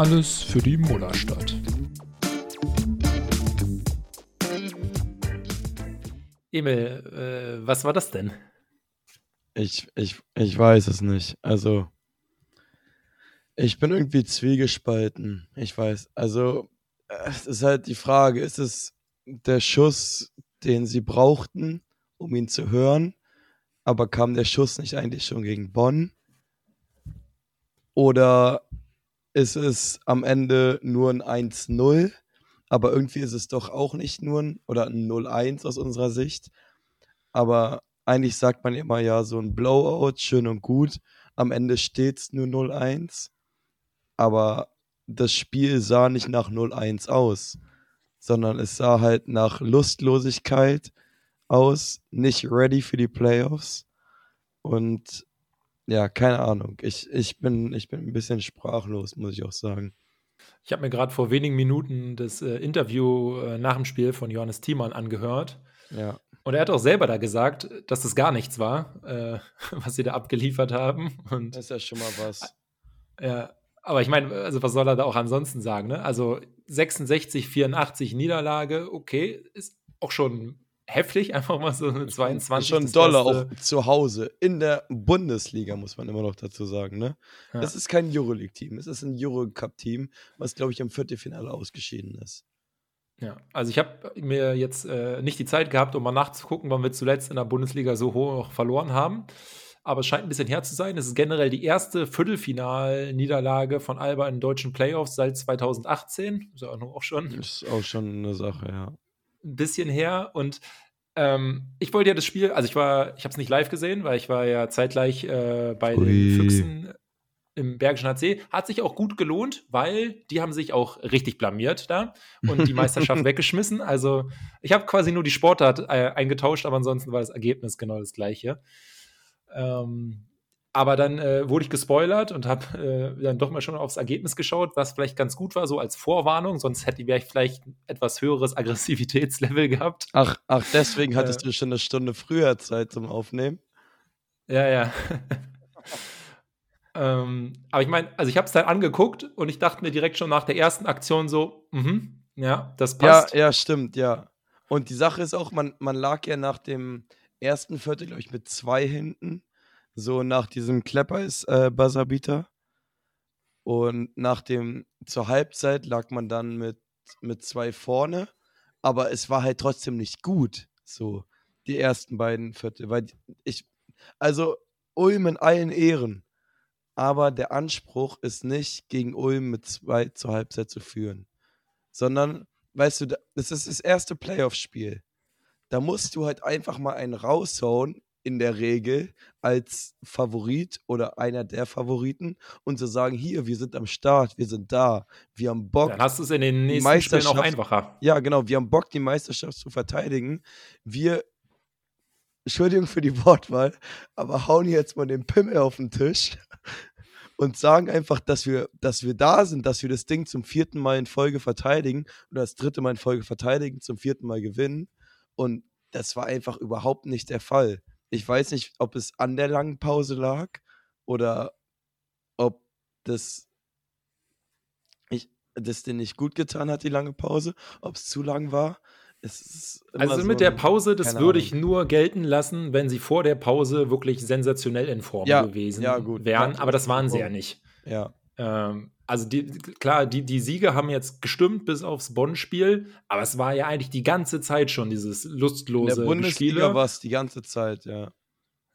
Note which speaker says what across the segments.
Speaker 1: Alles für die Mullerstadt.
Speaker 2: Emil, äh, was war das denn?
Speaker 3: Ich, ich, ich weiß es nicht. Also, ich bin irgendwie zwiegespalten. Ich weiß. Also, es ist halt die Frage, ist es der Schuss, den sie brauchten, um ihn zu hören? Aber kam der Schuss nicht eigentlich schon gegen Bonn? Oder ist es am Ende nur ein 1-0? Aber irgendwie ist es doch auch nicht nur ein oder ein 0-1 aus unserer Sicht. Aber eigentlich sagt man immer ja, so ein Blowout, schön und gut. Am Ende steht es nur 0-1. Aber das Spiel sah nicht nach 0-1 aus, sondern es sah halt nach Lustlosigkeit aus, nicht ready für die Playoffs. Und ja, keine Ahnung. Ich, ich, bin, ich bin ein bisschen sprachlos, muss ich auch sagen.
Speaker 2: Ich habe mir gerade vor wenigen Minuten das äh, Interview äh, nach dem Spiel von Johannes Thiemann angehört.
Speaker 3: Ja.
Speaker 2: Und er hat auch selber da gesagt, dass das gar nichts war, äh, was sie da abgeliefert haben. Und,
Speaker 3: das ist ja schon mal was.
Speaker 2: Ja, aber ich meine, also was soll er da auch ansonsten sagen? Ne? Also 66, 84 Niederlage, okay, ist auch schon heftig, einfach mal so eine 22.
Speaker 3: Schon doller auch zu Hause. In der Bundesliga, muss man immer noch dazu sagen. Ne? Ja. Es ist kein Euroleague-Team, es ist ein Eurocup-Team, was, glaube ich, im Viertelfinale ausgeschieden ist.
Speaker 2: Ja, also ich habe mir jetzt äh, nicht die Zeit gehabt, um mal nachzugucken, wann wir zuletzt in der Bundesliga so hoch verloren haben. Aber es scheint ein bisschen her zu sein. Es ist generell die erste Viertelfinal-Niederlage von Alba in deutschen Playoffs seit 2018. Ist ja auch schon.
Speaker 3: Ist auch schon eine Sache, ja
Speaker 2: ein bisschen her und ähm, ich wollte ja das Spiel, also ich war, ich habe es nicht live gesehen, weil ich war ja zeitgleich äh, bei Ui. den Füchsen im Bergischen HC. Hat sich auch gut gelohnt, weil die haben sich auch richtig blamiert da und die Meisterschaft weggeschmissen. Also ich habe quasi nur die Sportart äh, eingetauscht, aber ansonsten war das Ergebnis genau das gleiche. Ähm, aber dann äh, wurde ich gespoilert und habe äh, dann doch mal schon aufs Ergebnis geschaut, was vielleicht ganz gut war, so als Vorwarnung. Sonst hätte ich vielleicht ein etwas höheres Aggressivitätslevel gehabt.
Speaker 3: Ach, ach deswegen hattest äh, du schon eine Stunde früher Zeit zum Aufnehmen?
Speaker 2: Ja, ja. ähm, aber ich meine, also ich habe es dann angeguckt und ich dachte mir direkt schon nach der ersten Aktion so, mhm, ja, das passt.
Speaker 3: Ja, ja, stimmt, ja. Und die Sache ist auch, man, man lag ja nach dem ersten Viertel, glaube ich, mit zwei hinten so nach diesem Klepper ist äh, Buzzerbeater. Und nach dem, zur Halbzeit lag man dann mit, mit zwei vorne, aber es war halt trotzdem nicht gut, so die ersten beiden Viertel, weil ich, also Ulm in allen Ehren, aber der Anspruch ist nicht, gegen Ulm mit zwei zur Halbzeit zu führen, sondern, weißt du, das ist das erste Playoff-Spiel. Da musst du halt einfach mal einen raushauen in der Regel als Favorit oder einer der Favoriten und zu sagen, hier, wir sind am Start, wir sind da, wir haben Bock.
Speaker 2: Dann hast du es in den nächsten Spielen auch einfacher.
Speaker 3: Ja, genau, wir haben Bock, die Meisterschaft zu verteidigen. Wir, Entschuldigung für die Wortwahl, aber hauen jetzt mal den Pimmel auf den Tisch und sagen einfach, dass wir, dass wir da sind, dass wir das Ding zum vierten Mal in Folge verteidigen oder das dritte Mal in Folge verteidigen, zum vierten Mal gewinnen. Und das war einfach überhaupt nicht der Fall. Ich weiß nicht, ob es an der langen Pause lag oder ob das ich, das dir nicht gut getan hat, die lange Pause, ob es zu lang war.
Speaker 2: also mit so der Pause, das würde ich nur gelten lassen, wenn sie vor der Pause wirklich sensationell in Form
Speaker 3: ja,
Speaker 2: gewesen
Speaker 3: ja, gut.
Speaker 2: wären. Aber das waren sie ja nicht.
Speaker 3: Ja.
Speaker 2: Ähm, also die, klar, die, die Siege haben jetzt gestimmt bis aufs Bonn-Spiel, aber es war ja eigentlich die ganze Zeit schon dieses lustlose
Speaker 3: In der Bundesliga war es die ganze Zeit, ja.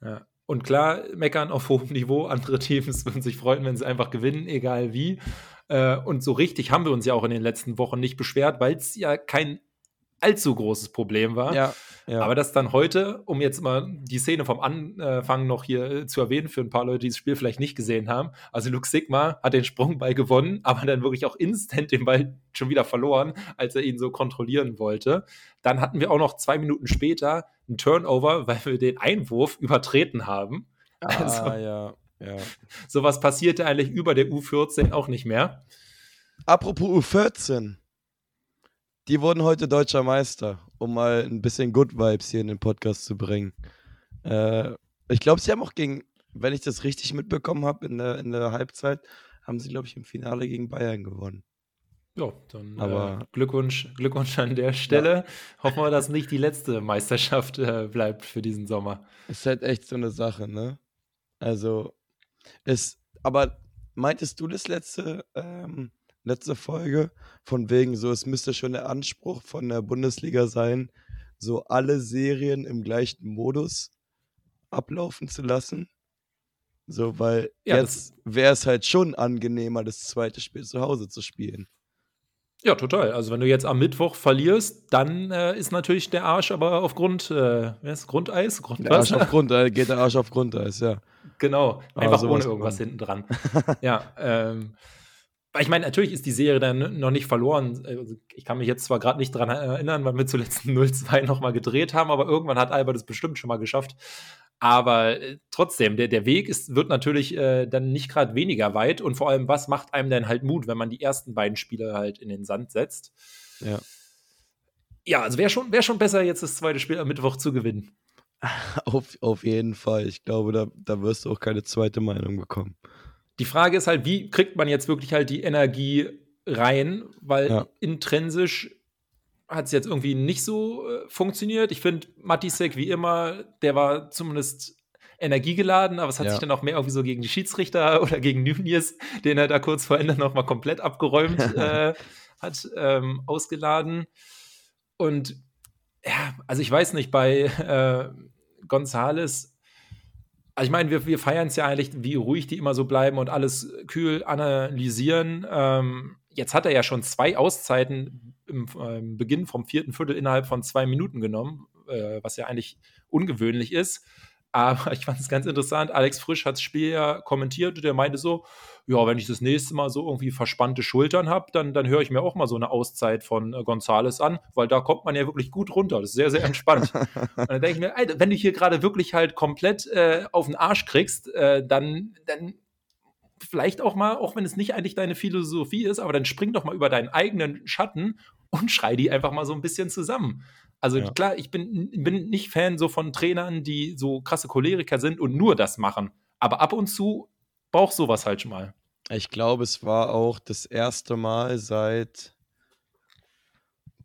Speaker 2: ja. Und klar, meckern auf hohem Niveau. Andere Teams würden sich freuen, wenn sie einfach gewinnen, egal wie. Äh, und so richtig haben wir uns ja auch in den letzten Wochen nicht beschwert, weil es ja kein allzu großes Problem war.
Speaker 3: Ja, ja.
Speaker 2: Aber das dann heute, um jetzt mal die Szene vom Anfang noch hier äh, zu erwähnen, für ein paar Leute, die das Spiel vielleicht nicht gesehen haben. Also Luke Sigma hat den Sprungball gewonnen, aber dann wirklich auch instant den Ball schon wieder verloren, als er ihn so kontrollieren wollte. Dann hatten wir auch noch zwei Minuten später einen Turnover, weil wir den Einwurf übertreten haben.
Speaker 3: Ah, also, ja, ja.
Speaker 2: Sowas passierte eigentlich über der U14 auch nicht mehr.
Speaker 3: Apropos U14. Die wurden heute deutscher Meister, um mal ein bisschen Good Vibes hier in den Podcast zu bringen. Äh, ich glaube, sie haben auch gegen, wenn ich das richtig mitbekommen habe in der, in der Halbzeit, haben sie, glaube ich, im Finale gegen Bayern gewonnen.
Speaker 2: Ja, dann
Speaker 3: Aber-
Speaker 2: äh, Glückwunsch, Glückwunsch an der Stelle. Hoffen wir, dass nicht die letzte Meisterschaft äh, bleibt für diesen Sommer.
Speaker 3: Ist halt echt so eine Sache, ne? Also, ist, aber meintest du das letzte, ähm, letzte Folge? Von wegen so, es müsste schon der Anspruch von der Bundesliga sein, so alle Serien im gleichen Modus ablaufen zu lassen? So, weil
Speaker 2: Ja,
Speaker 3: jetzt wäre es halt schon angenehmer, das zweite Spiel zu Hause zu spielen.
Speaker 2: Ja, total. Also wenn du jetzt am Mittwoch verlierst, dann äh, ist natürlich der Arsch aber auf Grund, äh, wer ist Grundeis?
Speaker 3: Der Arsch auf Grundeis, geht der Arsch auf Grundeis, ja.
Speaker 2: Genau,
Speaker 3: Ah,
Speaker 2: einfach
Speaker 3: sowas
Speaker 2: ohne irgendwas
Speaker 3: von.
Speaker 2: hinten dran. ja, ähm, ich meine, natürlich ist die Serie dann noch nicht verloren. Also ich kann mich jetzt zwar gerade nicht dran erinnern, wann wir zuletzt 0-2 nochmal gedreht haben, aber irgendwann hat Albert es bestimmt schon mal geschafft. Aber äh, trotzdem, der, der Weg ist, wird natürlich äh, dann nicht gerade weniger weit. Und vor allem, was macht einem denn halt Mut, wenn man die ersten beiden Spiele halt in den Sand setzt?
Speaker 3: Ja.
Speaker 2: Ja, also wäre schon, wär schon besser, jetzt das zweite Spiel am Mittwoch zu gewinnen.
Speaker 3: Auf, auf jeden Fall. Ich glaube, da, da wirst du auch keine zweite Meinung bekommen.
Speaker 2: Die Frage ist halt, wie kriegt man jetzt wirklich halt die Energie rein? Weil
Speaker 3: Ja.
Speaker 2: intrinsisch hat es jetzt irgendwie nicht so äh, funktioniert. Ich finde, Matisek wie immer, der war zumindest energiegeladen, aber es hat
Speaker 3: Ja.
Speaker 2: sich dann auch mehr irgendwie so gegen die Schiedsrichter oder gegen Nunez, den er da kurz vor Ende noch mal komplett abgeräumt äh, hat, ähm, ausgeladen. Und ja, also ich weiß nicht, bei äh, Gonzales, also ich meine, wir, wir feiern es ja eigentlich, wie ruhig die immer so bleiben und alles kühl analysieren. Ähm, jetzt hat er ja schon zwei Auszeiten im ähm, Beginn vom vierten Viertel innerhalb von zwei Minuten genommen, äh, was ja eigentlich ungewöhnlich ist. Aber ich fand es ganz interessant. Alex Frisch hat das Spiel ja kommentiert und der meinte so: Ja, wenn ich das nächste Mal so irgendwie verspannte Schultern habe, dann, dann höre ich mir auch mal so eine Auszeit von äh, Gonzales an, weil da kommt man ja wirklich gut runter. Das ist sehr, sehr entspannt. Und dann denke ich mir, Alter, wenn du hier gerade wirklich halt komplett äh, auf den Arsch kriegst, äh, dann, dann vielleicht auch mal, auch wenn es nicht eigentlich deine Philosophie ist, aber dann spring doch mal über deinen eigenen Schatten und schrei die einfach mal so ein bisschen zusammen. Also
Speaker 3: Ja.
Speaker 2: klar, ich bin, bin nicht Fan so von Trainern, die so krasse Choleriker sind und nur das machen. Aber ab und zu braucht sowas halt schon mal.
Speaker 3: Ich glaube, es war auch das erste Mal seit.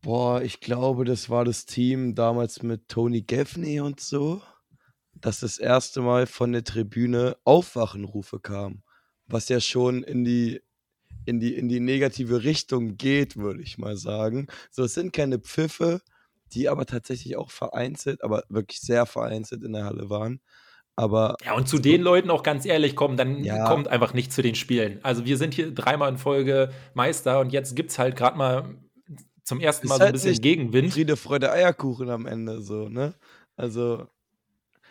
Speaker 3: Boah, ich glaube, das war das Team damals mit Tony Gaffney und so, dass das erste Mal von der Tribüne Aufwachenrufe kam. Was ja schon in die, in die, in die negative Richtung geht, würde ich mal sagen. So, es sind keine Pfiffe, die aber tatsächlich auch vereinzelt, aber wirklich sehr vereinzelt in der Halle waren. Aber
Speaker 2: Ja, und zu den Leuten auch ganz ehrlich kommen, dann
Speaker 3: Ja.
Speaker 2: kommt einfach nicht zu den Spielen. Also wir sind hier dreimal in Folge Meister und jetzt gibt es halt gerade mal zum ersten Mal so ein
Speaker 3: halt
Speaker 2: bisschen Gegenwind.
Speaker 3: Friede, Freude, Eierkuchen am Ende, so, ne? Also,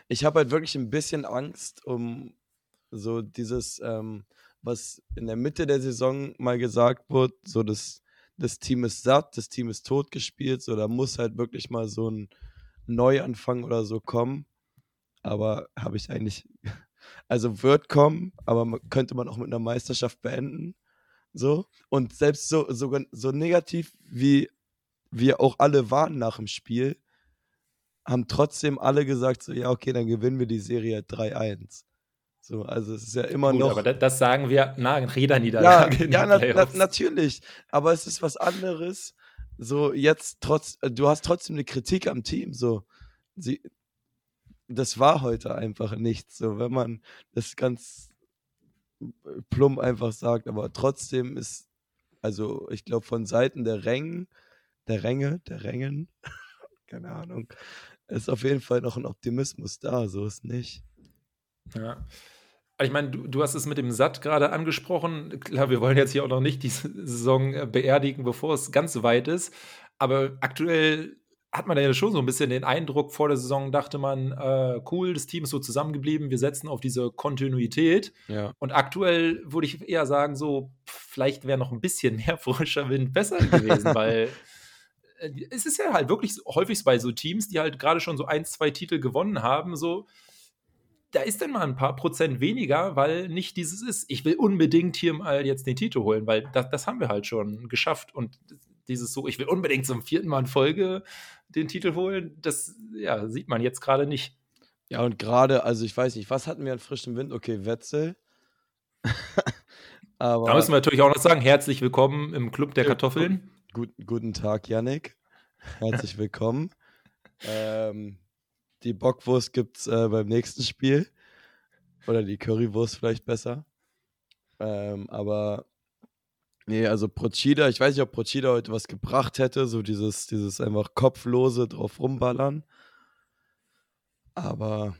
Speaker 3: ich habe halt wirklich ein bisschen Angst um so dieses, ähm, was in der Mitte der Saison mal gesagt wird, so das, das Team ist satt, das Team ist totgespielt, so da muss halt wirklich mal so ein Neuanfang oder so kommen. Aber habe ich eigentlich, also wird kommen, aber könnte man auch mit einer Meisterschaft beenden. So. Und selbst so, so, so negativ wie wir auch alle waren nach dem Spiel, haben trotzdem alle gesagt, so, ja, okay, dann gewinnen wir die Serie 3-1. So, also es ist ja immer
Speaker 2: Gut,
Speaker 3: noch.
Speaker 2: aber das, sagen wir nach jeder
Speaker 3: Ja,
Speaker 2: Niederlage
Speaker 3: ja
Speaker 2: den
Speaker 3: na, na, natürlich. Aber es ist was anderes. So, jetzt trotz, äh, du hast trotzdem eine Kritik am Team. So, sie, das war heute einfach nicht so, wenn man das ganz plump einfach sagt. Aber trotzdem ist, also ich glaube, von Seiten der Rängen, der Ränge, der Rängen, keine Ahnung, ist auf jeden Fall noch ein Optimismus da. So ist nicht.
Speaker 2: Ja. Ich meine, du, du hast es mit dem Satt gerade angesprochen. Klar, wir wollen jetzt hier auch noch nicht die Saison äh, beerdigen, bevor es ganz so weit ist. Aber aktuell hat man ja schon so ein bisschen den Eindruck, vor der Saison dachte man, äh, cool, das Team ist so zusammengeblieben, wir setzen auf diese Kontinuität.
Speaker 3: Ja.
Speaker 2: Und aktuell würde ich eher sagen, so, vielleicht wäre noch ein bisschen mehr frischer Wind besser gewesen, weil äh, es ist ja halt wirklich häufig bei so Teams, die halt gerade schon so ein, zwei Titel gewonnen haben, so, da ist dann mal ein paar Prozent weniger, weil nicht dieses ist, ich will unbedingt hier mal jetzt den Titel holen, weil das, das haben wir halt schon geschafft. Und dieses so, ich will unbedingt zum vierten Mal in Folge den Titel holen, das ja, sieht man jetzt gerade nicht.
Speaker 3: Ja, und gerade, also ich weiß nicht, was hatten wir an frischem Wind? Okay, Wetzel.
Speaker 2: Aber da müssen wir natürlich auch noch sagen, herzlich willkommen im Club der Kartoffeln.
Speaker 3: Gut, guten Tag, Yannick. Herzlich willkommen. ähm, die Bockwurst gibt es äh, beim nächsten Spiel. Oder die Currywurst vielleicht besser. Ähm, aber nee, also Procida, ich weiß nicht, ob Procida heute was gebracht hätte, so dieses, dieses einfach kopflose drauf rumballern. Aber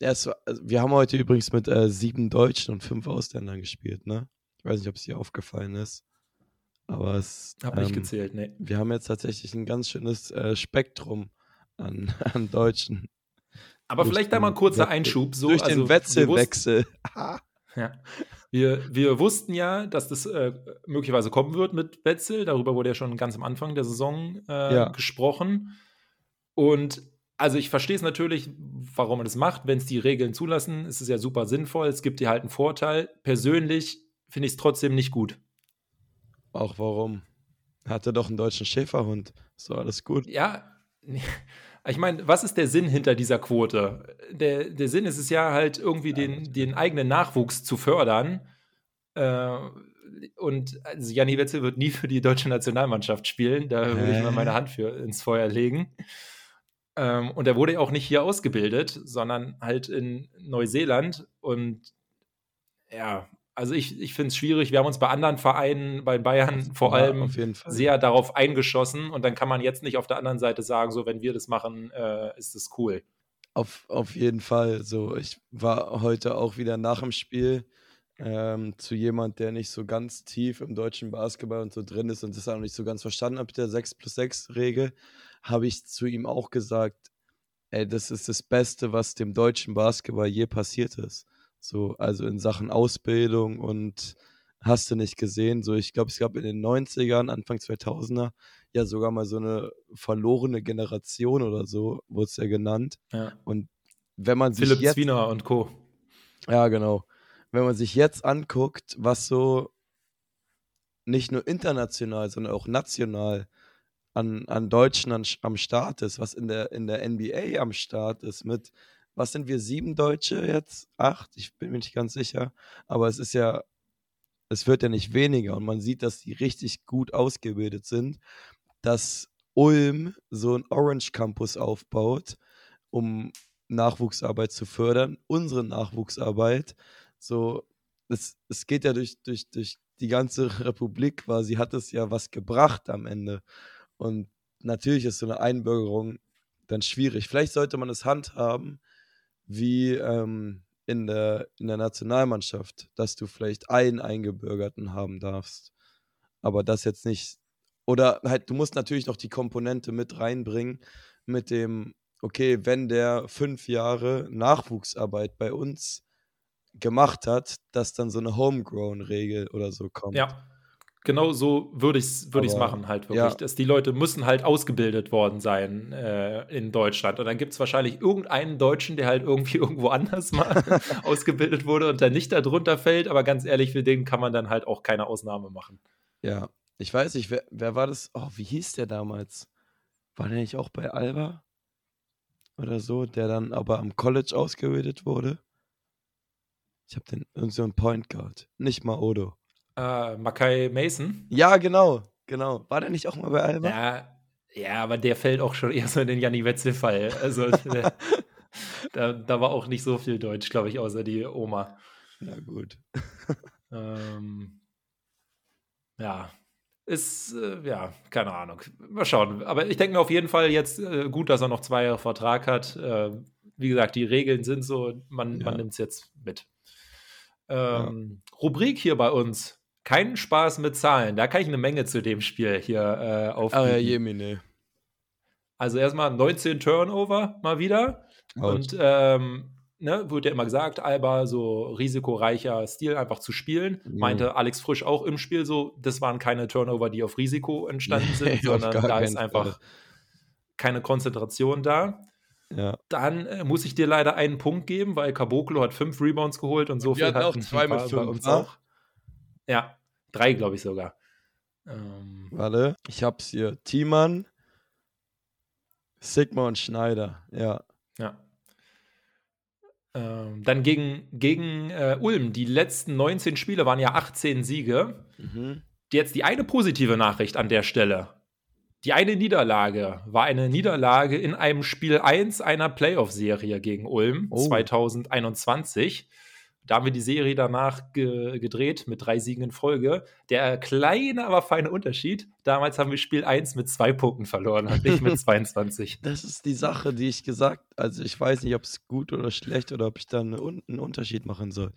Speaker 3: ja, war, also wir haben heute übrigens mit äh, sieben Deutschen und fünf Ausländern gespielt, ne? Ich weiß nicht, ob es dir aufgefallen ist. Aber es.
Speaker 2: Hab ähm, nicht gezählt, ne.
Speaker 3: Wir haben jetzt tatsächlich ein ganz schönes äh, Spektrum an, an Deutschen.
Speaker 2: Aber vielleicht da mal ein kurzer Einschub. So,
Speaker 3: durch
Speaker 2: also,
Speaker 3: den Wetzelwechsel.
Speaker 2: ja. Wir, wir wussten ja, dass das äh, möglicherweise kommen wird mit Wetzel. Darüber wurde ja schon ganz am Anfang der Saison äh, ja. gesprochen. Und also ich verstehe es natürlich, warum man das macht. Wenn es die Regeln zulassen, ist es ja super sinnvoll. Es gibt dir halt einen Vorteil. Persönlich finde ich es trotzdem nicht gut.
Speaker 3: Auch warum? Hatte doch einen deutschen Schäferhund. So alles gut.
Speaker 2: Ja, ich meine, was ist der Sinn hinter dieser Quote? Der, der Sinn ist es ja halt irgendwie den, den eigenen Nachwuchs zu fördern. Äh, und also Janni Wetzel wird nie für die deutsche Nationalmannschaft spielen. Da würde ich mal meine Hand für ins Feuer legen. Ähm, und er wurde auch nicht hier ausgebildet, sondern halt in Neuseeland. Und ja, also ich, ich finde es schwierig. Wir haben uns bei anderen Vereinen, bei Bayern vor ja, allem sehr darauf eingeschossen. Und dann kann man jetzt nicht auf der anderen Seite sagen, so wenn wir das machen, äh, ist das cool.
Speaker 3: Auf, auf jeden Fall. So, ich war heute auch wieder nach dem Spiel ähm, zu jemand, der nicht so ganz tief im deutschen Basketball und so drin ist und das auch nicht so ganz verstanden hat mit der 6 plus 6 Regel, habe ich zu ihm auch gesagt, ey, das ist das Beste, was dem deutschen Basketball je passiert ist. So, also in Sachen Ausbildung und hast du nicht gesehen. So, ich glaube, es gab in den 90ern, Anfang 2000er, ja sogar mal so eine verlorene Generation oder so, wurde es ja genannt. Ja. Und wenn man sich
Speaker 2: Philipp
Speaker 3: jetzt,
Speaker 2: Zwiener und Co.
Speaker 3: Ja, genau. Wenn man sich jetzt anguckt, was so nicht nur international, sondern auch national an, an Deutschen an, am Start ist, was in der, in der NBA am Start ist mit was sind wir, sieben Deutsche jetzt? Acht? Ich bin mir nicht ganz sicher. Aber es ist ja, es wird ja nicht weniger und man sieht, dass die richtig gut ausgebildet sind, dass Ulm so einen Orange Campus aufbaut, um Nachwuchsarbeit zu fördern, unsere Nachwuchsarbeit. So, es, es geht ja durch, durch, durch die ganze Republik quasi, hat es ja was gebracht am Ende. Und natürlich ist so eine Einbürgerung dann schwierig. Vielleicht sollte man es handhaben, wie ähm, in, der, in der Nationalmannschaft, dass du vielleicht einen Eingebürgerten haben darfst. Aber das jetzt nicht. Oder halt, du musst natürlich noch die Komponente mit reinbringen, mit dem, okay, wenn der fünf Jahre Nachwuchsarbeit bei uns gemacht hat, dass dann so eine Homegrown-Regel oder so kommt.
Speaker 2: Ja, genau so würde ich es würd machen, halt wirklich. Ja. Dass die Leute müssen halt ausgebildet worden sein äh, in Deutschland. Und dann gibt es wahrscheinlich irgendeinen Deutschen, der halt irgendwie irgendwo anders mal ausgebildet wurde und dann nicht darunter fällt. Aber ganz ehrlich, für den kann man dann halt auch keine Ausnahme machen.
Speaker 3: Ja, ich weiß nicht, wer, wer war das? Oh, wie hieß der damals? War der nicht auch bei Alba? Oder so, der dann aber am College ausgebildet wurde? Ich habe den irgend so Point Guard. Nicht mal Odo.
Speaker 2: Äh, Makai Mason?
Speaker 3: Ja, genau, genau. War der nicht auch mal bei Alba?
Speaker 2: Ja, ja, aber der fällt auch schon eher so in den Janni Wetzel-Fall. Also der, da, da, war auch nicht so viel Deutsch, glaube ich, außer die Oma.
Speaker 3: Ja, gut.
Speaker 2: ähm, ja, ist, äh, ja, keine Ahnung. Mal schauen. Aber ich denke mir auf jeden Fall jetzt äh, gut, dass er noch zwei Jahre Vertrag hat. Äh, wie gesagt, die Regeln sind so, man, ja. man nimmt es jetzt mit. Ähm, ja. Rubrik hier bei uns keinen Spaß mit Zahlen. Da kann ich eine Menge zu dem Spiel hier äh, aufbieten. Ah, ja,
Speaker 3: Jemine.
Speaker 2: Also erstmal 19 Turnover mal wieder. Out. Und ähm, ne, wurde ja immer gesagt, Alba so risikoreicher Stil einfach zu spielen. Mhm. Meinte Alex Frisch auch im Spiel so, das waren keine Turnover, die auf Risiko entstanden sind, sondern da ist einfach Fall. keine Konzentration da.
Speaker 3: Ja.
Speaker 2: Dann äh, muss ich dir leider einen Punkt geben, weil Caboclo hat fünf Rebounds geholt und so und viel
Speaker 3: hat auch zwei mit fünf, bei uns
Speaker 2: ne? auch. Ja, drei, glaube ich sogar. Ähm,
Speaker 3: Warte, ich hab's hier. Thiemann, Sigma und Schneider, ja.
Speaker 2: Ja. Ähm, dann gegen, gegen äh, Ulm. Die letzten 19 Spiele waren ja 18 Siege. Mhm. Jetzt die eine positive Nachricht an der Stelle. Die eine Niederlage war eine Niederlage in einem Spiel 1 einer Playoff-Serie gegen Ulm oh. 2021. Da haben wir die Serie danach ge gedreht mit drei Siegen in Folge. Der kleine, aber feine Unterschied: damals haben wir Spiel 1 mit zwei Punkten verloren und nicht mit 22.
Speaker 3: Das ist die Sache, die ich gesagt Also, ich weiß nicht, ob es gut oder schlecht oder ob ich da einen Unterschied machen soll.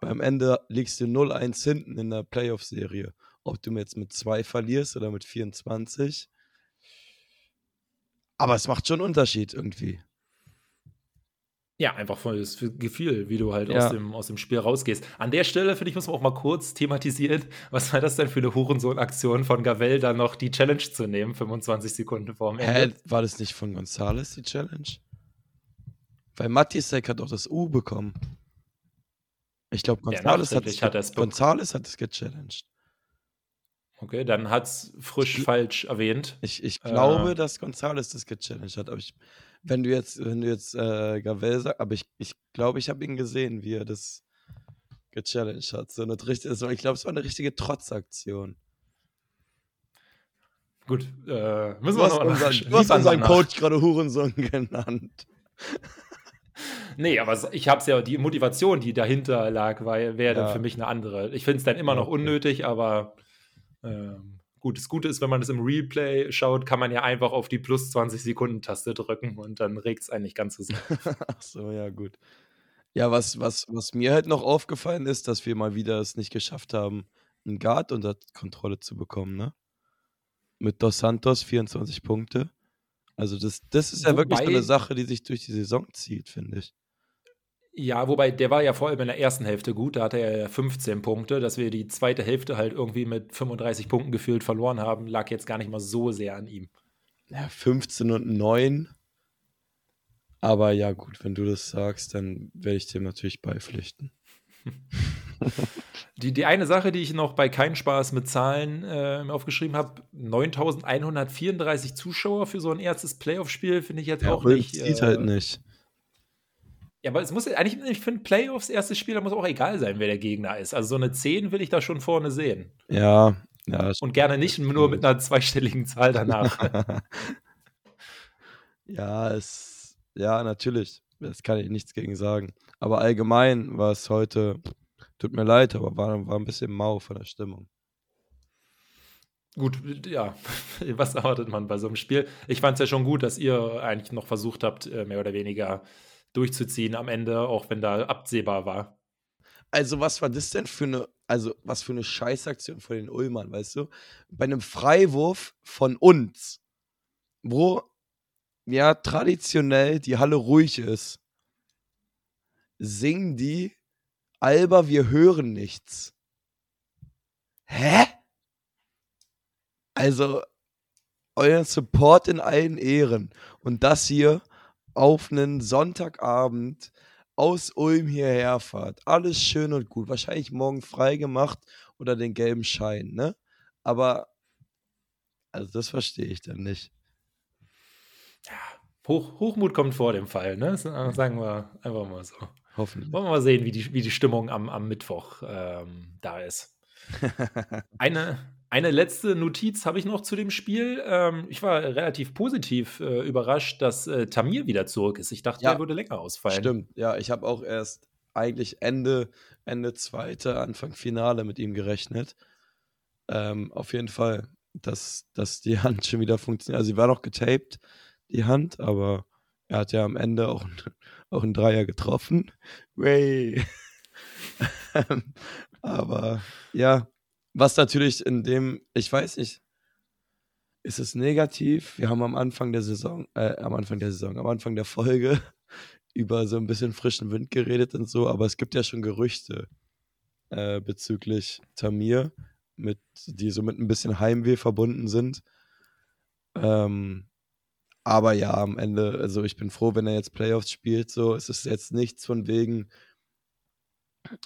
Speaker 3: Weil am Ende liegst du 0-1 hinten in der Playoff-Serie. Ob du jetzt mit zwei verlierst oder mit 24. Aber es macht schon einen Unterschied irgendwie.
Speaker 2: Ja, einfach volles Gefühl, wie du halt ja. aus, dem, aus dem Spiel rausgehst. An der Stelle, finde ich, muss man auch mal kurz thematisieren, was war das denn für eine Hurensohn-Aktion von Gavel, da noch die Challenge zu nehmen, 25 Sekunden vor dem Ende?
Speaker 3: Hä, war das nicht von Gonzales die Challenge? Weil Matisek hat auch das U bekommen. Ich glaube, Gonzales, ja, hat, es, hat Gonzales hat es gechallenged.
Speaker 2: Okay, dann hat es frisch ich, falsch erwähnt.
Speaker 3: Ich, ich glaube, äh, dass Gonzales das gechallenged hat, aber ich wenn du jetzt, wenn du jetzt äh, Gavel sagst, aber ich glaube, ich, glaub, ich habe ihn gesehen, wie er das gechallenged hat. So eine richtige, so, ich glaube, es war eine richtige Trotzaktion.
Speaker 2: Gut, äh, müssen wir noch
Speaker 3: unseren, Du hast unseren Coach gerade Hurensohn genannt.
Speaker 2: nee, aber ich habe es ja, die Motivation, die dahinter lag, wäre ja. dann für mich eine andere. Ich finde es dann immer noch okay. unnötig, aber ähm, Gut, das Gute ist, wenn man das im Replay schaut, kann man ja einfach auf die plus 20 Sekunden Taste drücken und dann regt es eigentlich ganz so sehr.
Speaker 3: Ach so, ja, gut. Ja, was, was, was mir halt noch aufgefallen ist, dass wir mal wieder es nicht geschafft haben, einen Guard unter Kontrolle zu bekommen, ne? Mit Dos Santos 24 Punkte. Also das, das ist ja Wobei, wirklich so eine Sache, die sich durch die Saison zieht, finde ich.
Speaker 2: Ja, wobei der war ja vor allem in der ersten Hälfte gut. Da hatte er ja 15 Punkte. Dass wir die zweite Hälfte halt irgendwie mit 35 Punkten gefühlt verloren haben, lag jetzt gar nicht mal so sehr an ihm.
Speaker 3: Ja, 15 und 9. Aber ja, gut, wenn du das sagst, dann werde ich dem natürlich beipflichten.
Speaker 2: die, die eine Sache, die ich noch bei Kein Spaß mit Zahlen äh, aufgeschrieben habe: 9134 Zuschauer für so ein erstes Playoff-Spiel finde ich jetzt ja, auch nicht.
Speaker 3: Sieht halt äh, halt nicht.
Speaker 2: Ja, aber es muss eigentlich, ich finde, Playoffs, erstes Spiel, da muss auch egal sein, wer der Gegner ist. Also so eine 10 will ich da schon vorne sehen.
Speaker 3: Ja, ja.
Speaker 2: Und gerne nicht nur mit einer zweistelligen Zahl danach.
Speaker 3: ja, es, ja, natürlich. Das kann ich nichts gegen sagen. Aber allgemein war es heute, tut mir leid, aber war, war ein bisschen mau von der Stimmung.
Speaker 2: Gut, ja, was erwartet man bei so einem Spiel? Ich fand es ja schon gut, dass ihr eigentlich noch versucht habt, äh, mehr oder weniger durchzuziehen am Ende, auch wenn da absehbar war.
Speaker 3: Also, was war das denn für eine, also was für eine Scheißaktion von den Ullmann, weißt du? Bei einem Freiwurf von uns, wo ja traditionell die Halle ruhig ist, singen die Alba, wir hören nichts. Hä? Also, euren Support in allen Ehren. Und das hier auf einen Sonntagabend aus Ulm hierher fahrt. Alles schön und gut. Wahrscheinlich morgen frei gemacht oder den gelben Schein, ne? Aber, also das verstehe ich dann nicht.
Speaker 2: Ja, Hoch, Hochmut kommt vor dem Fall, ne? Sagen wir einfach mal so.
Speaker 3: Hoffentlich.
Speaker 2: Wollen wir mal sehen, wie die, wie die Stimmung am, am Mittwoch ähm, da ist. Eine, eine letzte Notiz habe ich noch zu dem Spiel. Ähm, ich war relativ positiv äh, überrascht, dass äh, Tamir wieder zurück ist. Ich dachte, ja, er würde länger ausfallen.
Speaker 3: Stimmt, ja, ich habe auch erst eigentlich Ende, Ende zweite, Anfang Finale mit ihm gerechnet. Ähm, auf jeden Fall, dass, dass die Hand schon wieder funktioniert. Also sie war noch getaped, die Hand, aber er hat ja am Ende auch, auch einen Dreier getroffen. Way. aber ja, was natürlich in dem, ich weiß nicht, ist es negativ? Wir haben am Anfang der Saison, äh, am Anfang der Saison, am Anfang der Folge über so ein bisschen frischen Wind geredet und so, aber es gibt ja schon Gerüchte äh, bezüglich Tamir, mit, die so mit ein bisschen Heimweh verbunden sind. Ähm, aber ja, am Ende, also ich bin froh, wenn er jetzt Playoffs spielt, so. Es ist jetzt nichts von wegen,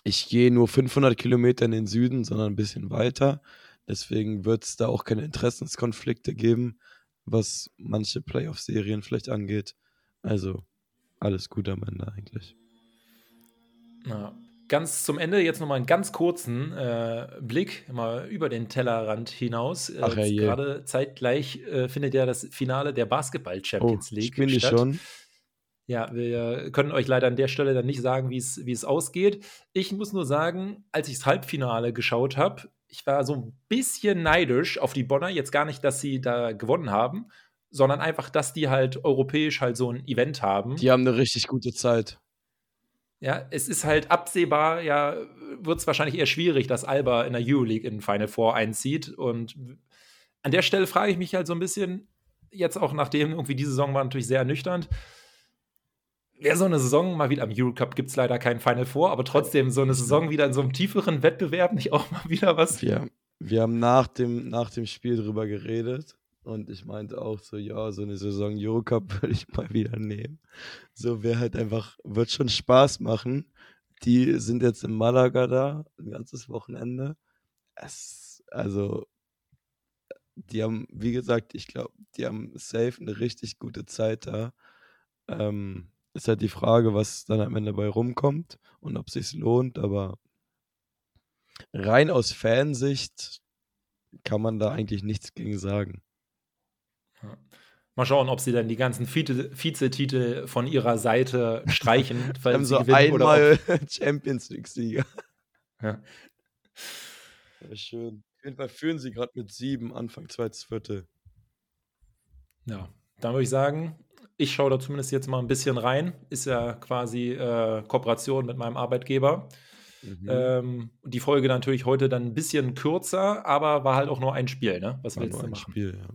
Speaker 3: ich gehe nur 500 Kilometer in den Süden, sondern ein bisschen weiter. Deswegen wird es da auch keine Interessenskonflikte geben, was manche Playoff-Serien vielleicht angeht. Also alles gut am Ende eigentlich.
Speaker 2: Ja. Ganz zum Ende jetzt nochmal einen ganz kurzen äh, Blick mal über den Tellerrand hinaus. Äh,
Speaker 3: Ach, herrje.
Speaker 2: Gerade zeitgleich äh, findet ja das Finale der Basketball Champions
Speaker 3: Oh,
Speaker 2: League statt.
Speaker 3: schon?
Speaker 2: Ja, wir können euch leider an der Stelle dann nicht sagen, wie es ausgeht. Ich muss nur sagen, als ich das Halbfinale geschaut habe, ich war so ein bisschen neidisch auf die Bonner. Jetzt gar nicht, dass sie da gewonnen haben, sondern einfach, dass die halt europäisch halt so ein Event haben.
Speaker 3: Die haben eine richtig gute Zeit.
Speaker 2: Ja, es ist halt absehbar, ja, wird es wahrscheinlich eher schwierig, dass Alba in der Euroleague in Final Four einzieht. Und an der Stelle frage ich mich halt so ein bisschen, jetzt auch nachdem irgendwie die Saison war natürlich sehr ernüchternd, wäre so eine Saison mal wieder am Eurocup gibt es leider kein Final Four, aber trotzdem so eine Saison wieder in so einem tieferen Wettbewerb nicht auch mal wieder was.
Speaker 3: Wir, wir haben nach dem, nach dem Spiel drüber geredet und ich meinte auch so, ja, so eine Saison Eurocup würde ich mal wieder nehmen. So wäre halt einfach, wird schon Spaß machen. Die sind jetzt in Malaga da, ein ganzes Wochenende. Es, also, die haben, wie gesagt, ich glaube, die haben safe eine richtig gute Zeit da. Ähm, ist halt die Frage, was dann am Ende bei rumkommt und ob sich's lohnt, aber rein aus Fansicht kann man da eigentlich nichts gegen sagen.
Speaker 2: Mal schauen, ob sie dann die ganzen Vize- Vizetitel von ihrer Seite streichen, weil sie
Speaker 3: so
Speaker 2: gewinnen oder ob,
Speaker 3: einmal Champions League-Sieger.
Speaker 2: Ja.
Speaker 3: Ja, schön. Auf jeden Fall führen sie gerade mit sieben, Anfang zweites Viertel.
Speaker 2: Ja, dann würde ich sagen, ich schaue da zumindest jetzt mal ein bisschen rein. Ist ja quasi äh, Kooperation mit meinem Arbeitgeber.
Speaker 3: Mhm.
Speaker 2: Ähm, die Folge natürlich heute dann ein bisschen kürzer, aber war halt auch nur ein Spiel, ne? Was
Speaker 3: War
Speaker 2: willst du machen?
Speaker 3: Spiel, ja.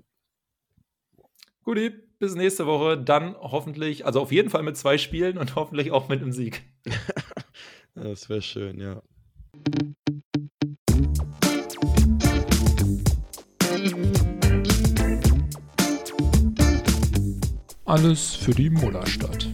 Speaker 2: Guti, bis nächste Woche. Dann hoffentlich, also auf jeden Fall mit zwei Spielen und hoffentlich auch mit einem Sieg.
Speaker 3: Das wäre schön, ja.
Speaker 1: Alles für die Mullerstadt.